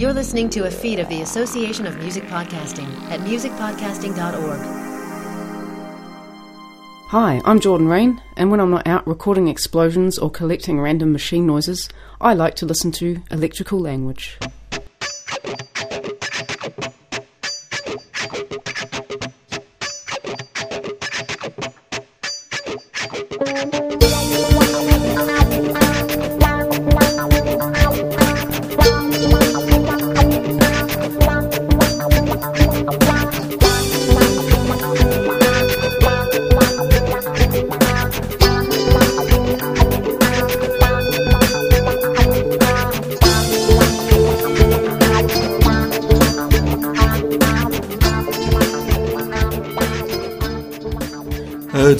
You're listening to a feed of the Association of Music Podcasting at musicpodcasting.org. Hi, I'm Jordan Reyne, and when I'm not out recording explosions or collecting random machine noises, I like to listen to electrical language.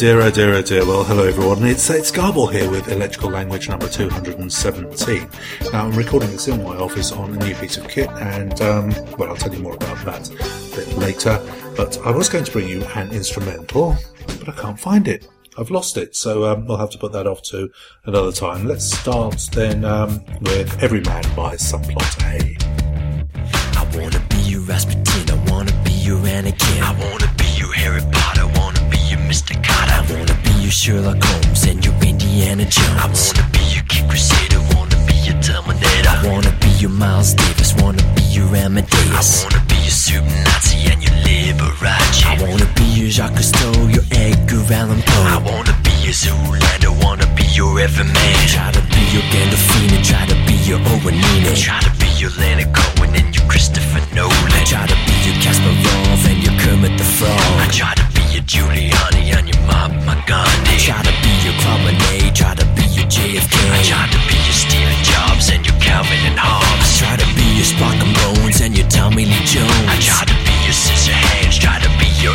Dear, oh dear, oh dear. Well, hello everyone. It's it's Garble here with Electrical Language number 217. Now, I'm recording this in my office on a new piece of kit, and, um, well, I'll tell you more about that a bit later. But I was going to bring you an instrumental, but I can't find it. I've lost it, so um, we'll have to put that off to another time. Let's start then um, with Every Man by Subplot A. I wanna be your Rasputin, I wanna be your Anakin. I wanna be your Harry Potter, I wanna be your Mr. Sherlock Holmes and your Indiana Jones. I wanna be your King Crusader, wanna be your Terminator. I wanna be your Miles Davis, wanna be your Amadeus. I wanna be your super Nazi and your Liberace. I wanna be your Jacques Cousteau, your Edgar Allan Poe. I wanna be your Zoolander, wanna be your Everman. Try to be your Gandolfini, try to be your Owenini. Try to be your Leonard Cohen and your Christopher Nolan. I try to be your Kasparov and your Kermit the Frog. I try to Giuliani and your Mahatma Gandhi. I try to be your Monet, try to be your JFK. I try to be your Steve Jobs and your Calvin and Hobbes. I try to be your Spock and Bones and your Tommy Lee Jones. I try to be your Scissor Hands, try to be your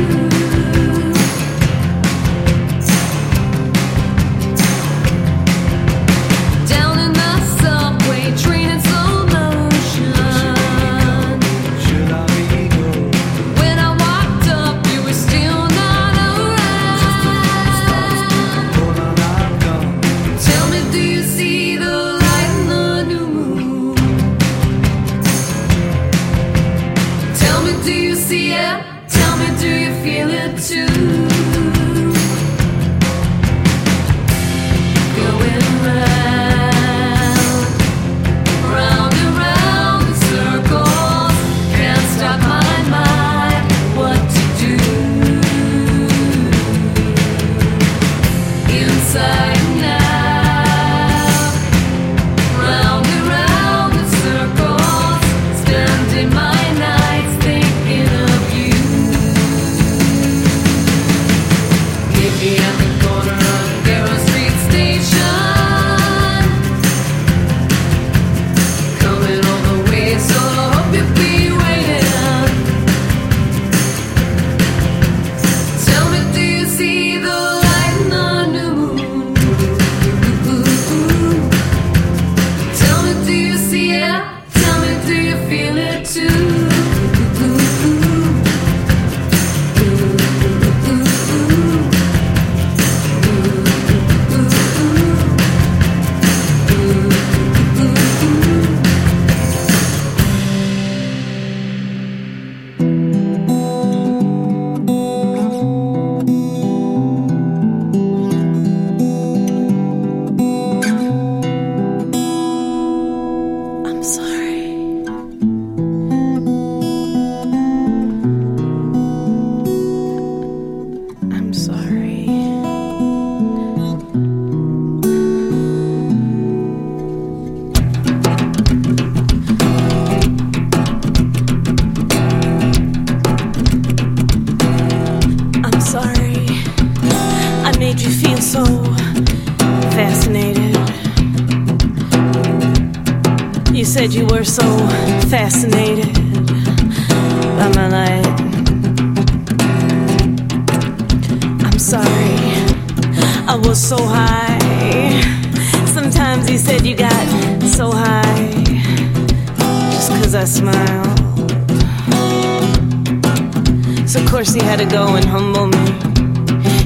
it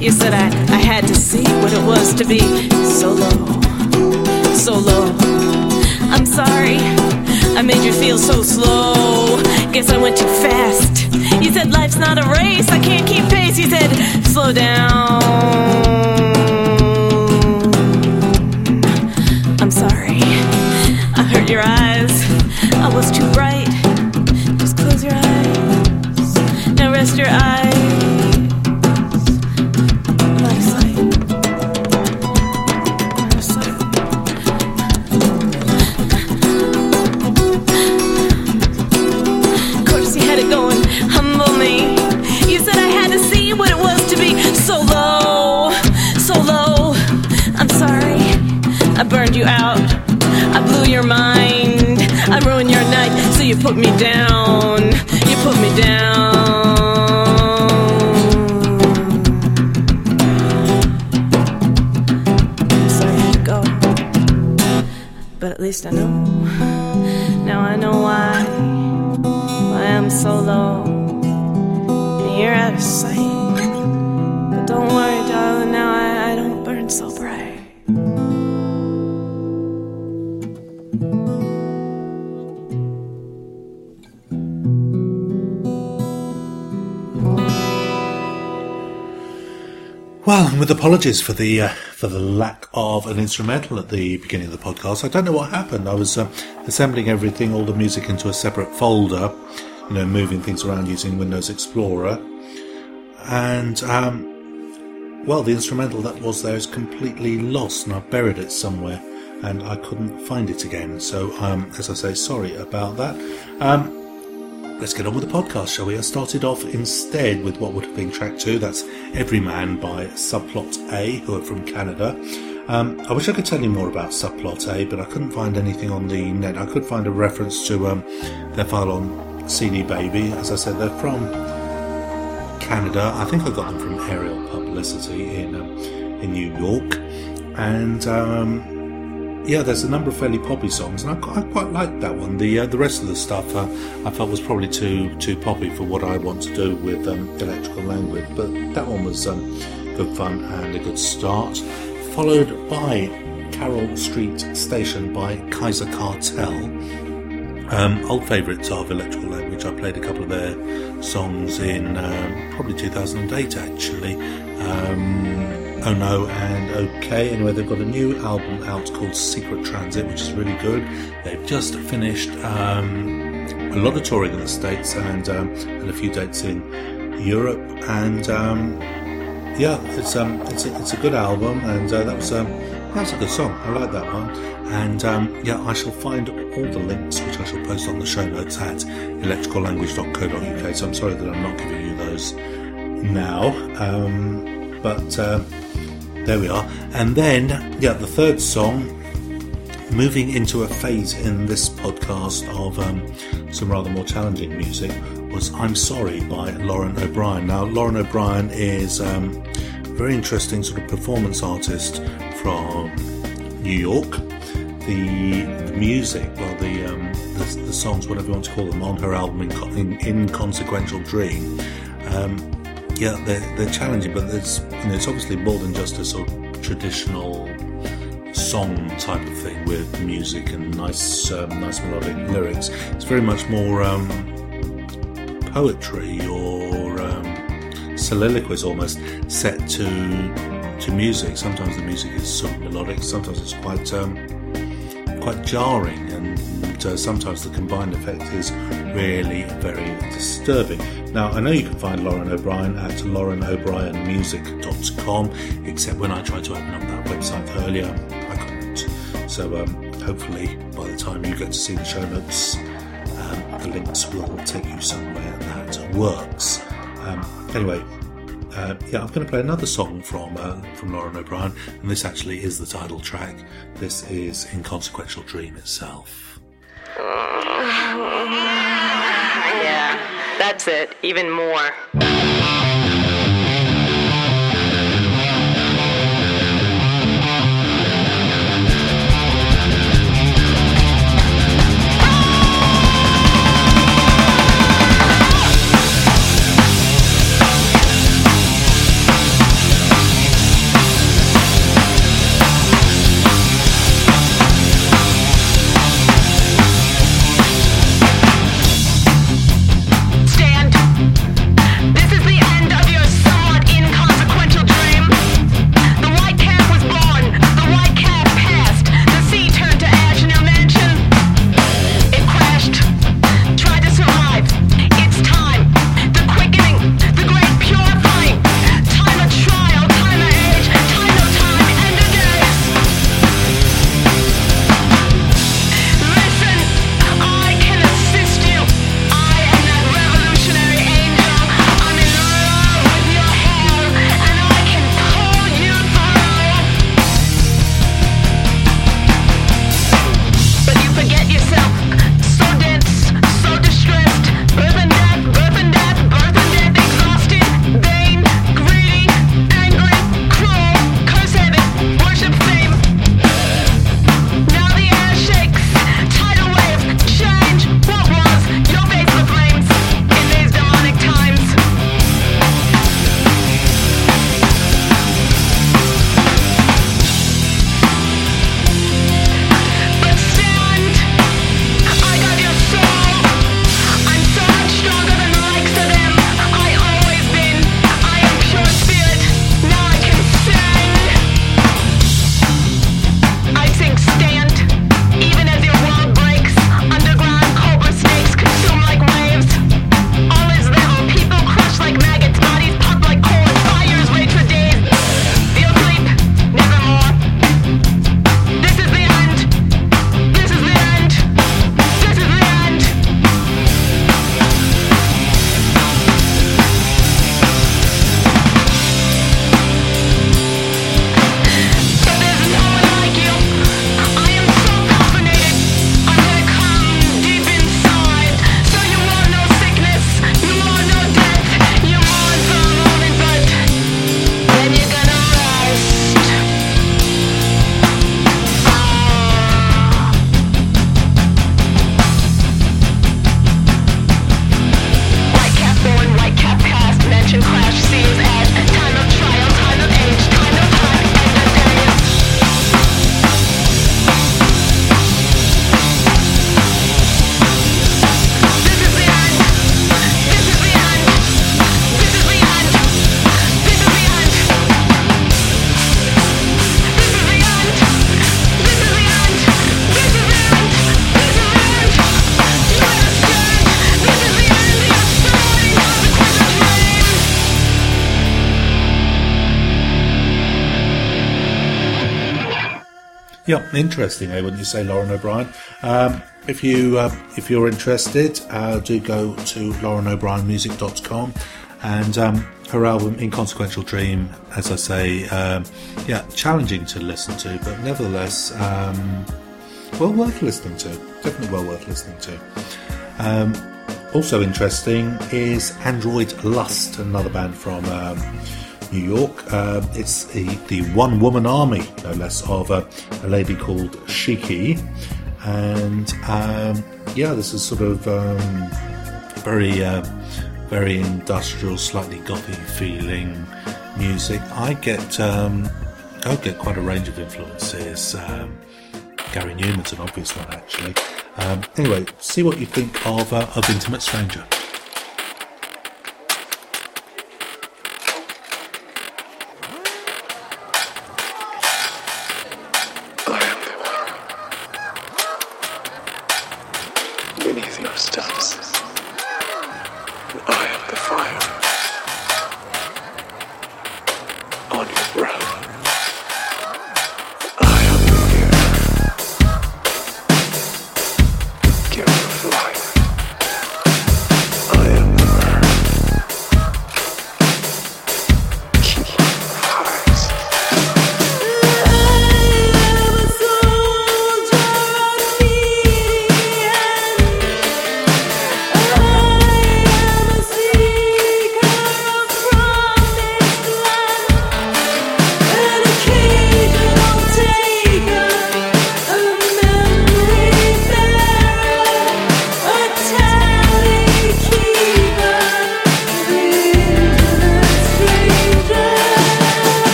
You said I, I had to see what it was to be so low, so low. I'm sorry, I made you feel so slow. Guess I went too fast. You said life's not a race, I can't keep pace. You said slow down. I'm sorry, I hurt your eyes. I was too bright. Just close your eyes. Now rest your eyes. Put me down. You put me down. I'm sorry I had to go. But at least I know. Now I know why. Why I'm so low. Well, and with apologies for the uh, for the lack of an instrumental at the beginning of the podcast, I don't know what happened. I was uh, assembling everything, all the music into a separate folder, you know, moving things around using Windows Explorer, and um, well, the instrumental that was there is completely lost, and I buried it somewhere, and I couldn't find it again. So, um, as I say, sorry about that. Um, Let's get on with the podcast, shall we? I started off instead with what would have been track two. That's Every Man by Subplot A, who are from Canada. Um, I wish I could tell you more about Subplot A, but I couldn't find anything on the net. I could find a reference to um, their file on CD Baby. As I said, they're from Canada. I think I got them from Ariel Publicity in um, in New York, and um, yeah, there's a number of fairly poppy songs, and I, I quite like that one. The uh, the rest of the stuff uh, I felt was probably too too poppy for what I want to do with um, electrical language, but that one was um, good fun and a good start. Followed by Carroll Street Station by Kaiser Cartel. Um, old favourites of electrical language. I played a couple of their songs in um, probably 2008 actually. Um, oh no and okay. Anyway, they've got a new album out called Secret Transit, which is really good. They've just finished um, a lot of touring in the States and, um, and a few dates in Europe. And um, yeah, it's um, it's a, it's a good album, and uh, that was um, that was a good song. I like that one, and um, yeah, I shall find all the links which I shall post on the show notes at electricallanguage.co.uk. So I'm sorry that I'm not giving you those now, but um, there we are. And then yeah, the third song moving into a phase in this podcast of um, some rather more challenging music was I'm Sorry by Lauren O'Brien. Now, Lauren O'Brien is um, a very interesting sort of performance artist from New York. The, the music, well, the, um, the the songs, whatever you want to call them, on her album In- In- Inconsequential Dream, um, yeah, they're, they're challenging, but it's you know it's obviously more than just a sort of traditional song type of thing with music and nice, um, nice melodic lyrics. It's very much more um, poetry or um, soliloquies almost set to to music. Sometimes the music is sort of melodic. Sometimes it's quite um, quite jarring, and uh, sometimes the combined effect is really very disturbing. Now, I know you can find Lauren O'Brien at laurenobrienmusic.com, except when I tried to open up that website earlier, I couldn't. So, um, hopefully, by the time you get to see the show notes, um, the links will take you somewhere that works. Um, anyway, uh, yeah, I'm going to play another song from uh, from Lauren O'Brien, and this actually is the title track. This is Inconsequential Dream itself. Yeah, that's it. Even more. Yeah, interesting, eh? Wouldn't you say, Lauren O'Brien? Um, if you uh, if you're interested, uh, do go to laurenobrienmusic.com and um, her album Inconsequential Dream, as I say, um, yeah, challenging to listen to, but nevertheless, um, well worth listening to. Definitely well worth listening to. Um, also interesting is Android Lust, another band from um, New York. Uh, it's the, the one woman army, no less, of a, a lady called Shikhee. And um, yeah, this is sort of um, very, uh, very industrial, slightly gothy feeling music. I get, um, I get quite a range of influences. Um, Gary Numan's an obvious one, actually. Um, anyway, see what you think of uh, of Intimate Stranger.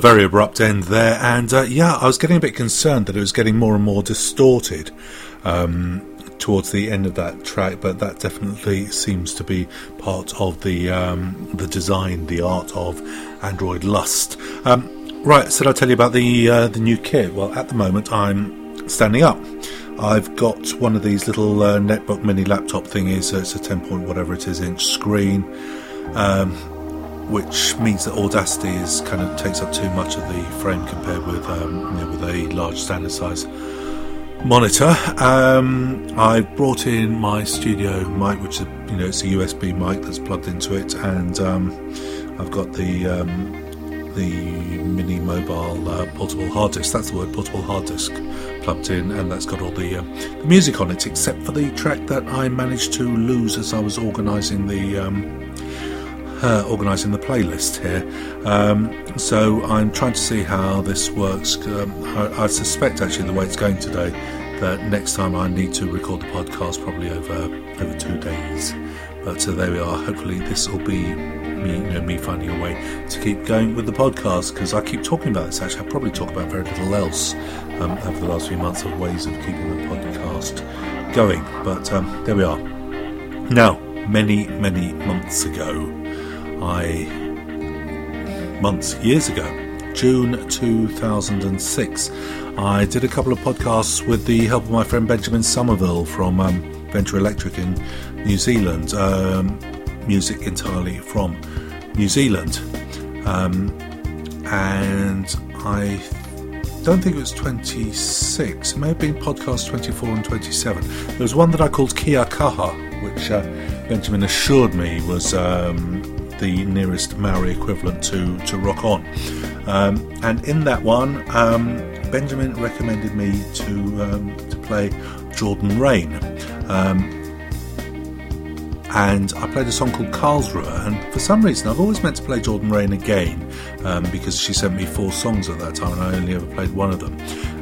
Very abrupt end there, and uh, yeah, I was getting a bit concerned that it was getting more and more distorted um, towards the end of that track, but that definitely seems to be part of the um, the design, the art of Android Lust. Um, right, so I'll tell you about the uh, the new kit. Well, at the moment, I'm standing up. I've got one of these little uh, netbook mini laptop thingies. So it's a 10 point whatever it is inch screen. Um, which means that Audacity is kind of takes up too much of the frame compared with um, you know, with a large standard size monitor. Um, I brought in my studio mic, which is you know it's a USB mic that's plugged into it, and um, I've got the um, the mini mobile uh, portable hard disk. That's the word, portable hard disk, plugged in, and that's got all the, uh, the music on it, except for the track that I managed to lose as I was organising the. Uh, organising the playlist here. Um, so I'm trying to see how this works. Um, I, I suspect actually the way it's going today that next time I need to record the podcast probably over over two days. But uh, there we are. Hopefully this will be me, you know, me finding a way to keep going with the podcast because I keep talking about this. Actually, I probably talk about very little else um, over the last few months of ways of keeping the podcast going. But um, there we are. Now, many many months ago. I months, years ago, June 2006, I did a couple of podcasts with the help of my friend Benjamin Somerville from um, Venture Electric in New Zealand, um, music entirely from New Zealand. Um, and I don't think it was 26, it may have been podcast 24 and 27. There was one that I called Kia Kaha, which uh, Benjamin assured me was um, the nearest Maori equivalent to, to Rock On. Um, and in that one, um, Benjamin recommended me to, um, to play Jordan Reyne. Um, and I played a song called Karlsruhe, and for some reason I've always meant to play Jordan Reyne again um, because she sent me four songs at that time and I only ever played one of them.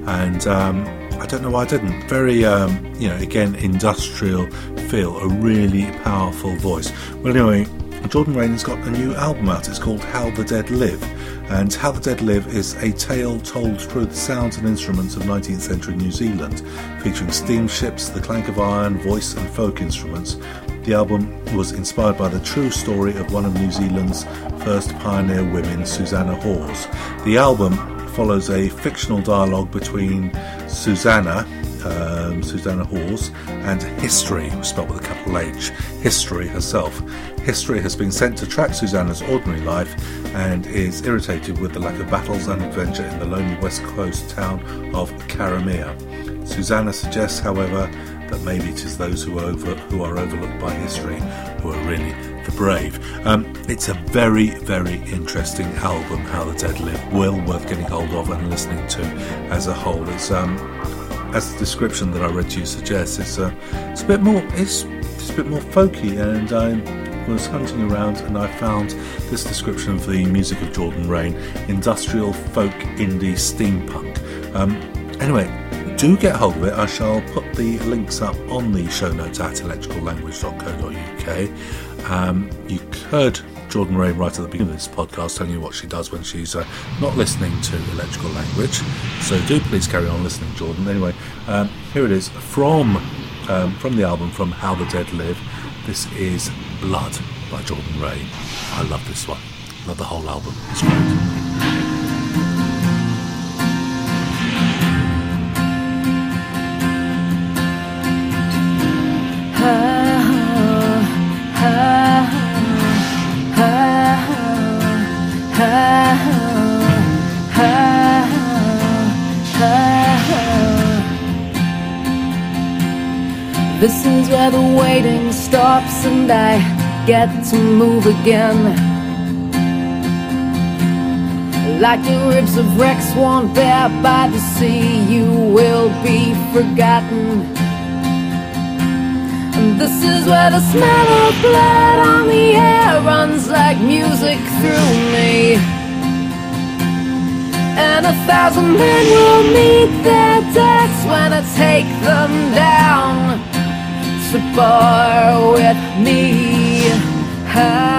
And um, I don't know why I didn't. Very, um, you know, again, industrial feel, a really powerful voice. Well, anyway, Jordan Reyne has got a new album out. It's called How the Dead Live. And How the Dead Live is a tale told through the sounds and instruments of 19th century New Zealand, featuring steamships, the clank of iron, voice, and folk instruments. The album was inspired by the true story of one of New Zealand's first pioneer women, Susanna Hawes. The album follows a fictional dialogue between Susanna, um, Susanna Hawes, and History, spelled with a capital H, History herself. History has been sent to track Susanna's ordinary life and is irritated with the lack of battles and adventure in the lonely west coast town of Karamea. Susanna suggests, however, that maybe it is those who are, over, who are overlooked by history who are really the brave. Um, it's a very, very interesting album, How the Dead Live. Well worth getting hold of and listening to as a whole. It's um, as the description that I read to you suggests, it's, uh, it's a bit more, it's, it's a bit more folky, and I was hunting around and I found this description for the music of Jordan Reyne: industrial folk indie steampunk. Um, anyway, do get hold of it. I shall put the links up on the show notes at electricallanguage.co.uk. Um, you heard Jordan Reyne right at the beginning of this podcast telling you what she does when she's uh, not listening to electrical language. So do please carry on listening, Jordan. Anyway, um, here it is from um, from the album from How the Dead Live. This is Blood by Jordan Reyne. I love this one. Love the whole album. It's great. Where the waiting stops and I get to move again. Like the ribs of Rex worn bare by the sea, you will be forgotten. And this is where the smell of blood on the air runs like music through me. And a thousand men will meet their deaths when I take them down to bar with me. Ha.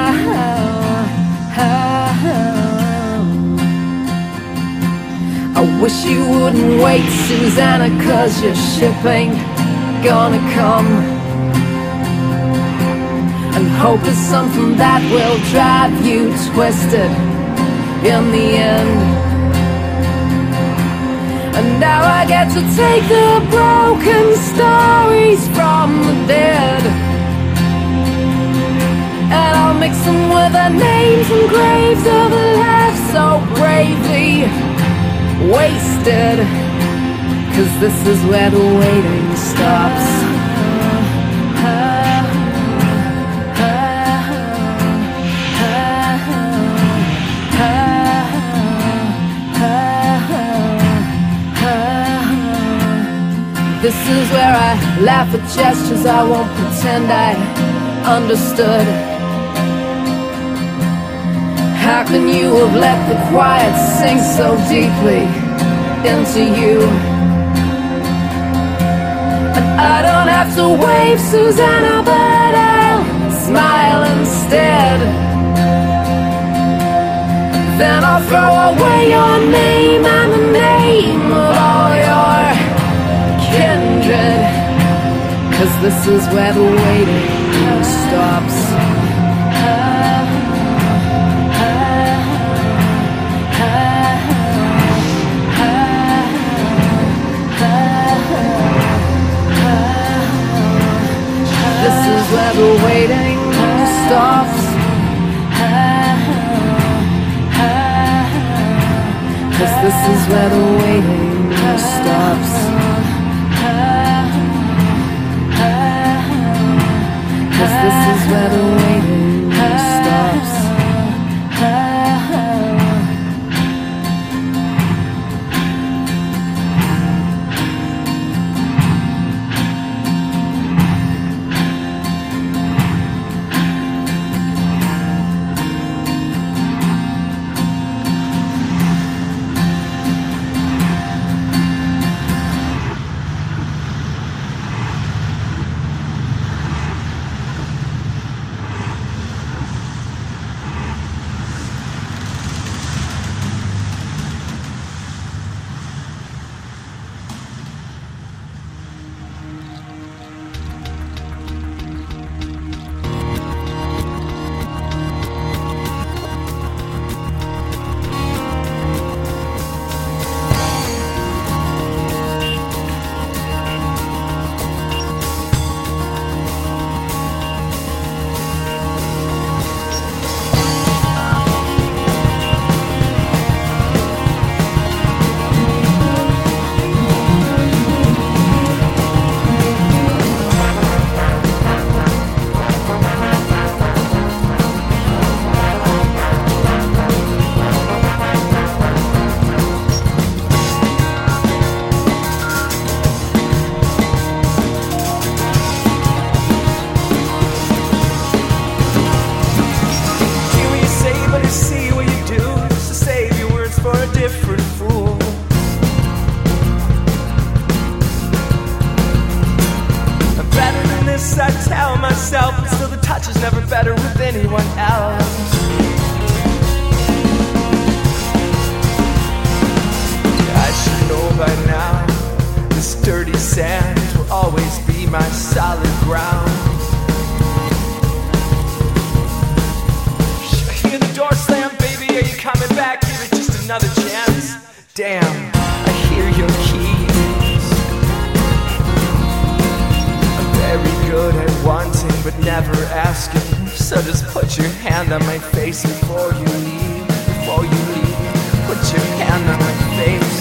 Wish you wouldn't wait, Susanna, cause your ship ain't gonna come. And hope is something that will drive you twisted in the end. And now I get to take the broken stories from the dead. And I'll mix them with the names and graves of the life so bravely wasted. Cause this is where the waiting stops. This is where I laugh at gestures I won't pretend I understood. How can you have let the quiet sink so deeply into you? I don't have to wave, Susanna, but I'll smile instead. Then I'll throw away your name and the name this is where the waiting stops. So just put your hand on my face before you leave. Before you leave, put your hand on my face.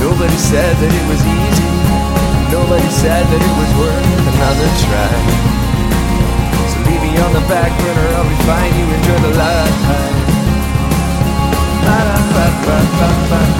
Nobody said that it was easy. Nobody said that it was worth another try. So leave me on the back burner, I'll be fine. You enjoy the life. Ba-da-ba-ba-ba-ba-ba-ba.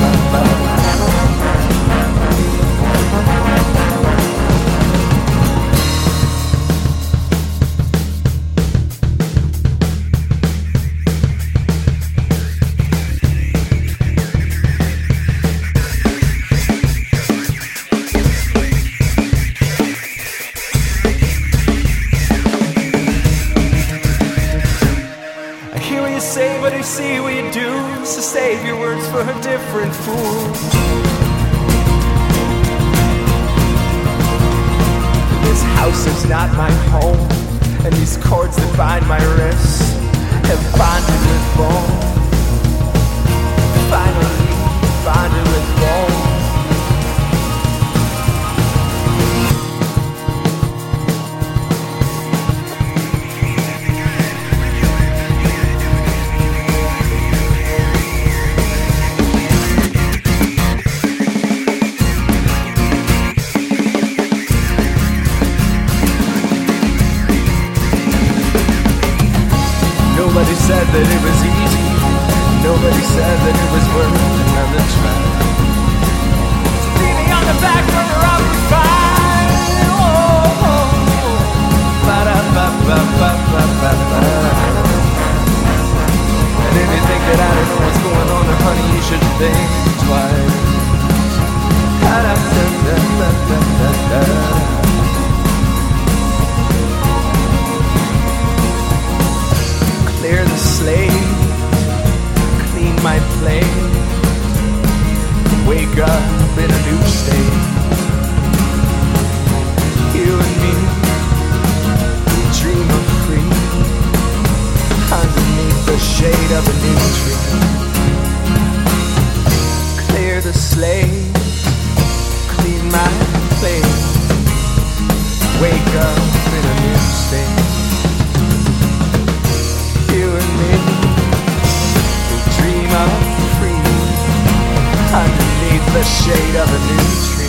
The shade of a new tree.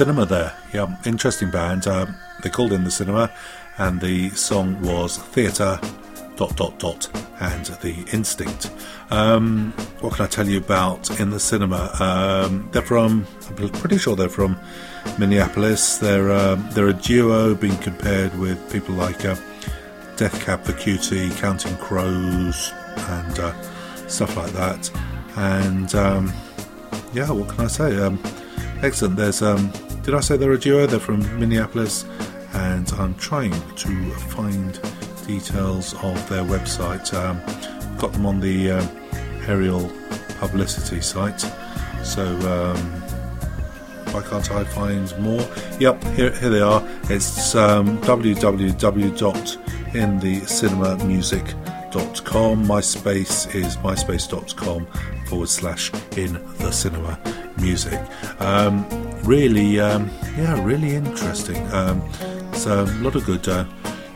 Cinema there, yeah, interesting band. Um, they called in the cinema, and the song was Theatre dot dot dot and the Instinct. Um, what can I tell you about in the cinema? Um, they're from, I'm pretty sure they're from Minneapolis. They're um, they're a duo being compared with people like uh, Death Cab for Cutie, Counting Crows, and uh, stuff like that. And um, yeah, what can I say? Um, excellent. There's um, did I say they're a duo? They're from Minneapolis, and I'm trying to find details of their website. Um, got them on the um, Ariel Publicity site. So um, why can't I find more? Yep, here, here they are. It's um. MySpace is myspace.com forward slash in the cinema music. Um, really, um, yeah, really interesting. Um, so a lot of good, uh,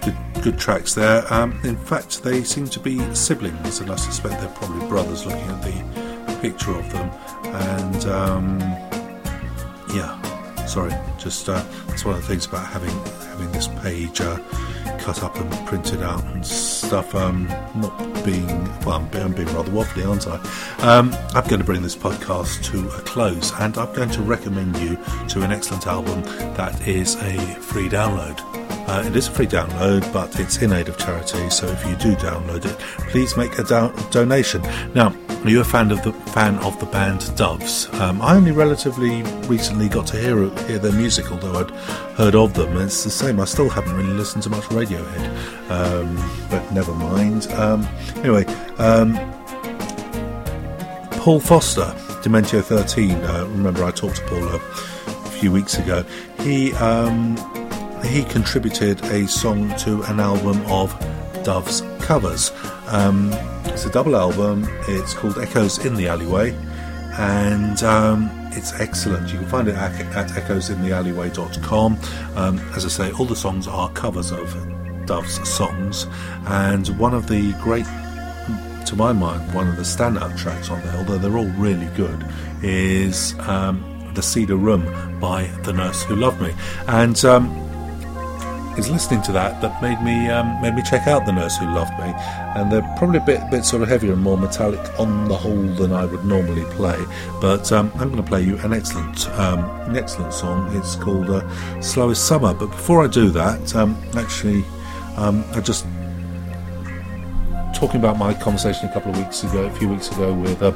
good, good tracks there. Um, in fact, they seem to be siblings, and I suspect they're probably brothers. Looking at the picture of them, and um, sorry, just uh, that's one of the things about having having this page uh, cut up and printed out and stuff. Um, not being well, I'm, I'm being rather waffly, aren't I? Um, I'm going to bring this podcast to a close, and I'm going to recommend you to an excellent album that is a free download. Uh, it is a free download, but it's in aid of charity. So if you do download it, please make a do- donation. Now, are you a fan of the fan of the band Doves? Um, I only relatively recently got to hear hear their music, although I'd heard of them. It's the same. I still haven't really listened to much Radiohead, um, but never mind. Um, anyway, um, Paul Foster, Dementio 13. Uh, remember, I talked to Paul a few weeks ago. He um, he contributed a song to an album of Dove's covers. Um, it's a double album. It's called Echoes in the Alleyway, and um, it's excellent. You can find it at, at echoesinthealleyway.com. Um, as I say, all the songs are covers of Dove's songs, and one of the great, to my mind, one of the standout tracks on there, although they're all really good, is um, "The Cedar Room" by The Nurse Who Loved Me, and um, it's listening to that that made me um, made me check out the Nurse Who Loved Me, and they're probably a bit bit sort of heavier and more metallic on the whole than I would normally play. But um, I'm going to play you an excellent um, an excellent song. It's called uh, "Slowest Summer." But before I do that, um, actually, um, I just talking about my conversation a couple of weeks ago, a few weeks ago, with uh,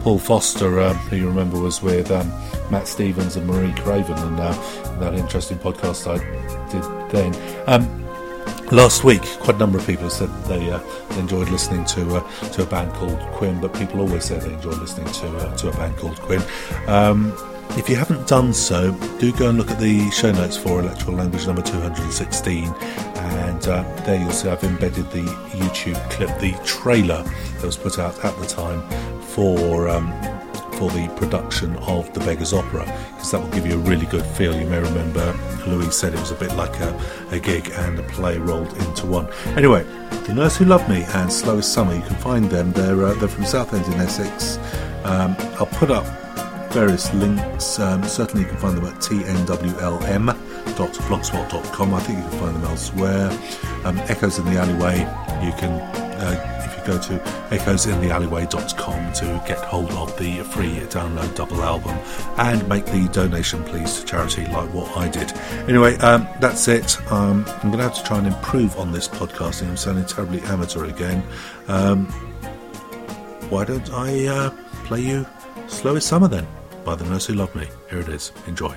Paul Foster, uh, who you remember was with um, Matt Stevens and Marie Craven, and uh, that interesting podcast I did then. Um, last week, quite a number of people said they, uh, they enjoyed listening to uh, to a band called Quinn, but people always say they enjoy listening to uh, to a band called Quinn. If you haven't done so, do go and look at the show notes for Electrical Language number 216, and uh, there you'll see I've embedded the YouTube clip, the trailer that was put out at the time for um, for the production of the Beggars Opera, because that will give you a really good feel. You may remember Louise said it was a bit like a, a gig and a play rolled into one. Anyway, The Nurse Who Loved Me and Slowest Summer, you can find them. They're uh, they're from Southend in Essex. Um, I'll put up various links. Um, certainly, you can find them at tnwlm.blogspot.com. I think you can find them elsewhere. Um, Echoes in the Alleyway, you can, uh, if you go to echoesinthealleyway.com to get hold of the free download double album and make the donation, please, to charity like what I did. Anyway, um, that's it. Um, I'm going to have to try and improve on this podcasting. I'm sounding terribly amateur again. Um, why don't I uh, play you Slowest Summer then by The Nurse Who Loved Me? Here it is. Enjoy.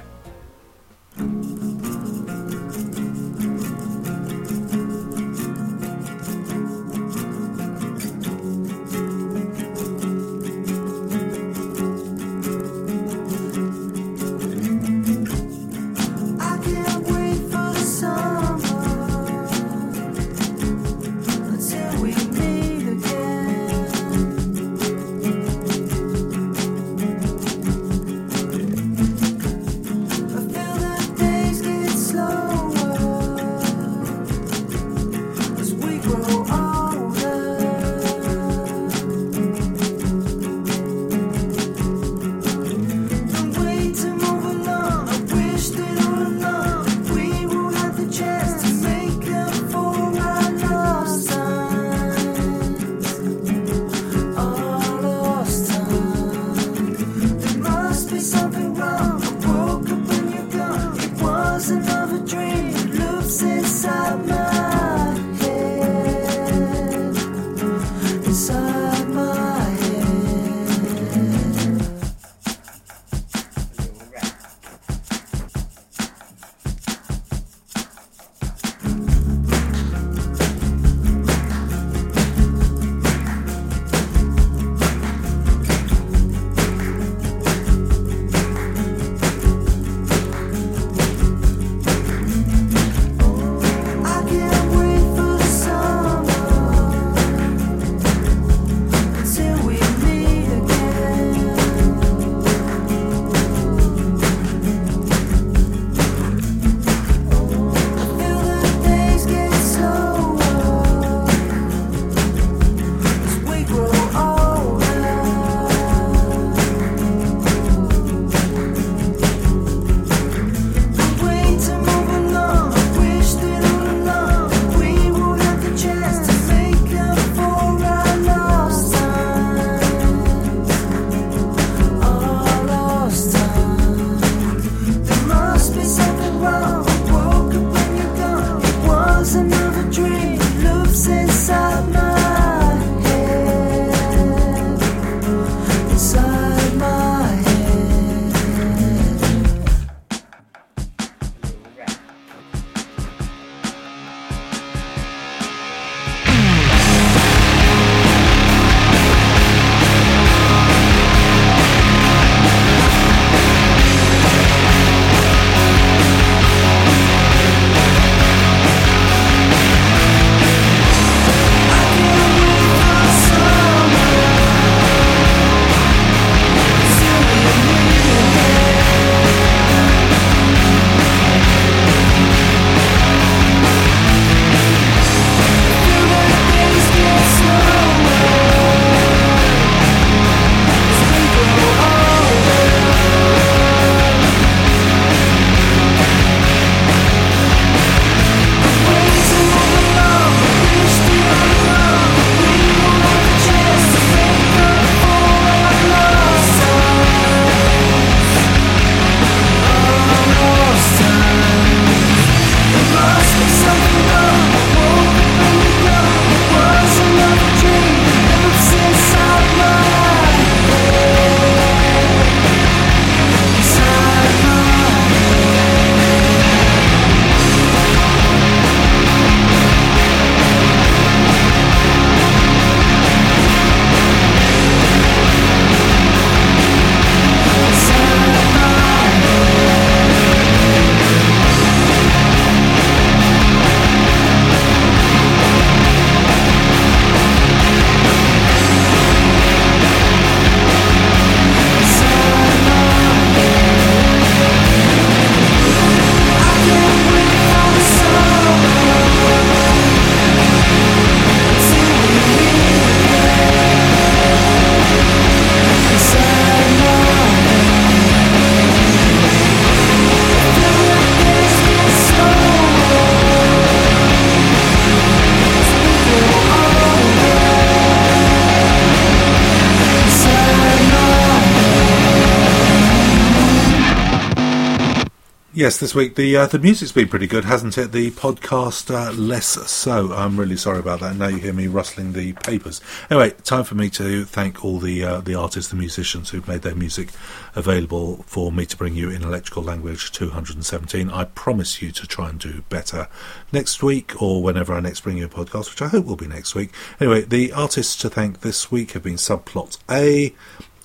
Yes, this week the uh, the music's been pretty good, hasn't it? The podcast uh, less so. I'm really sorry about that. Now you hear me rustling the papers. Anyway, time for me to thank all the uh, the artists, the musicians who've made their music available for me to bring you in electrical language 217. I promise you to try and do better next week or whenever I next bring you a podcast, which I hope will be next week. Anyway, the artists to thank this week have been Subplot A,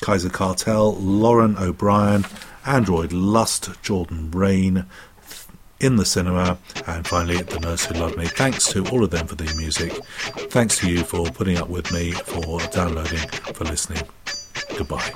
Kaiser Cartel, Lauren O'Brien. Android Lust, Jordan Reyne, in the cinema, and finally The Nurse Who Loved Me. Thanks to all of them for the music. Thanks to you for putting up with me, for downloading, for listening. Goodbye.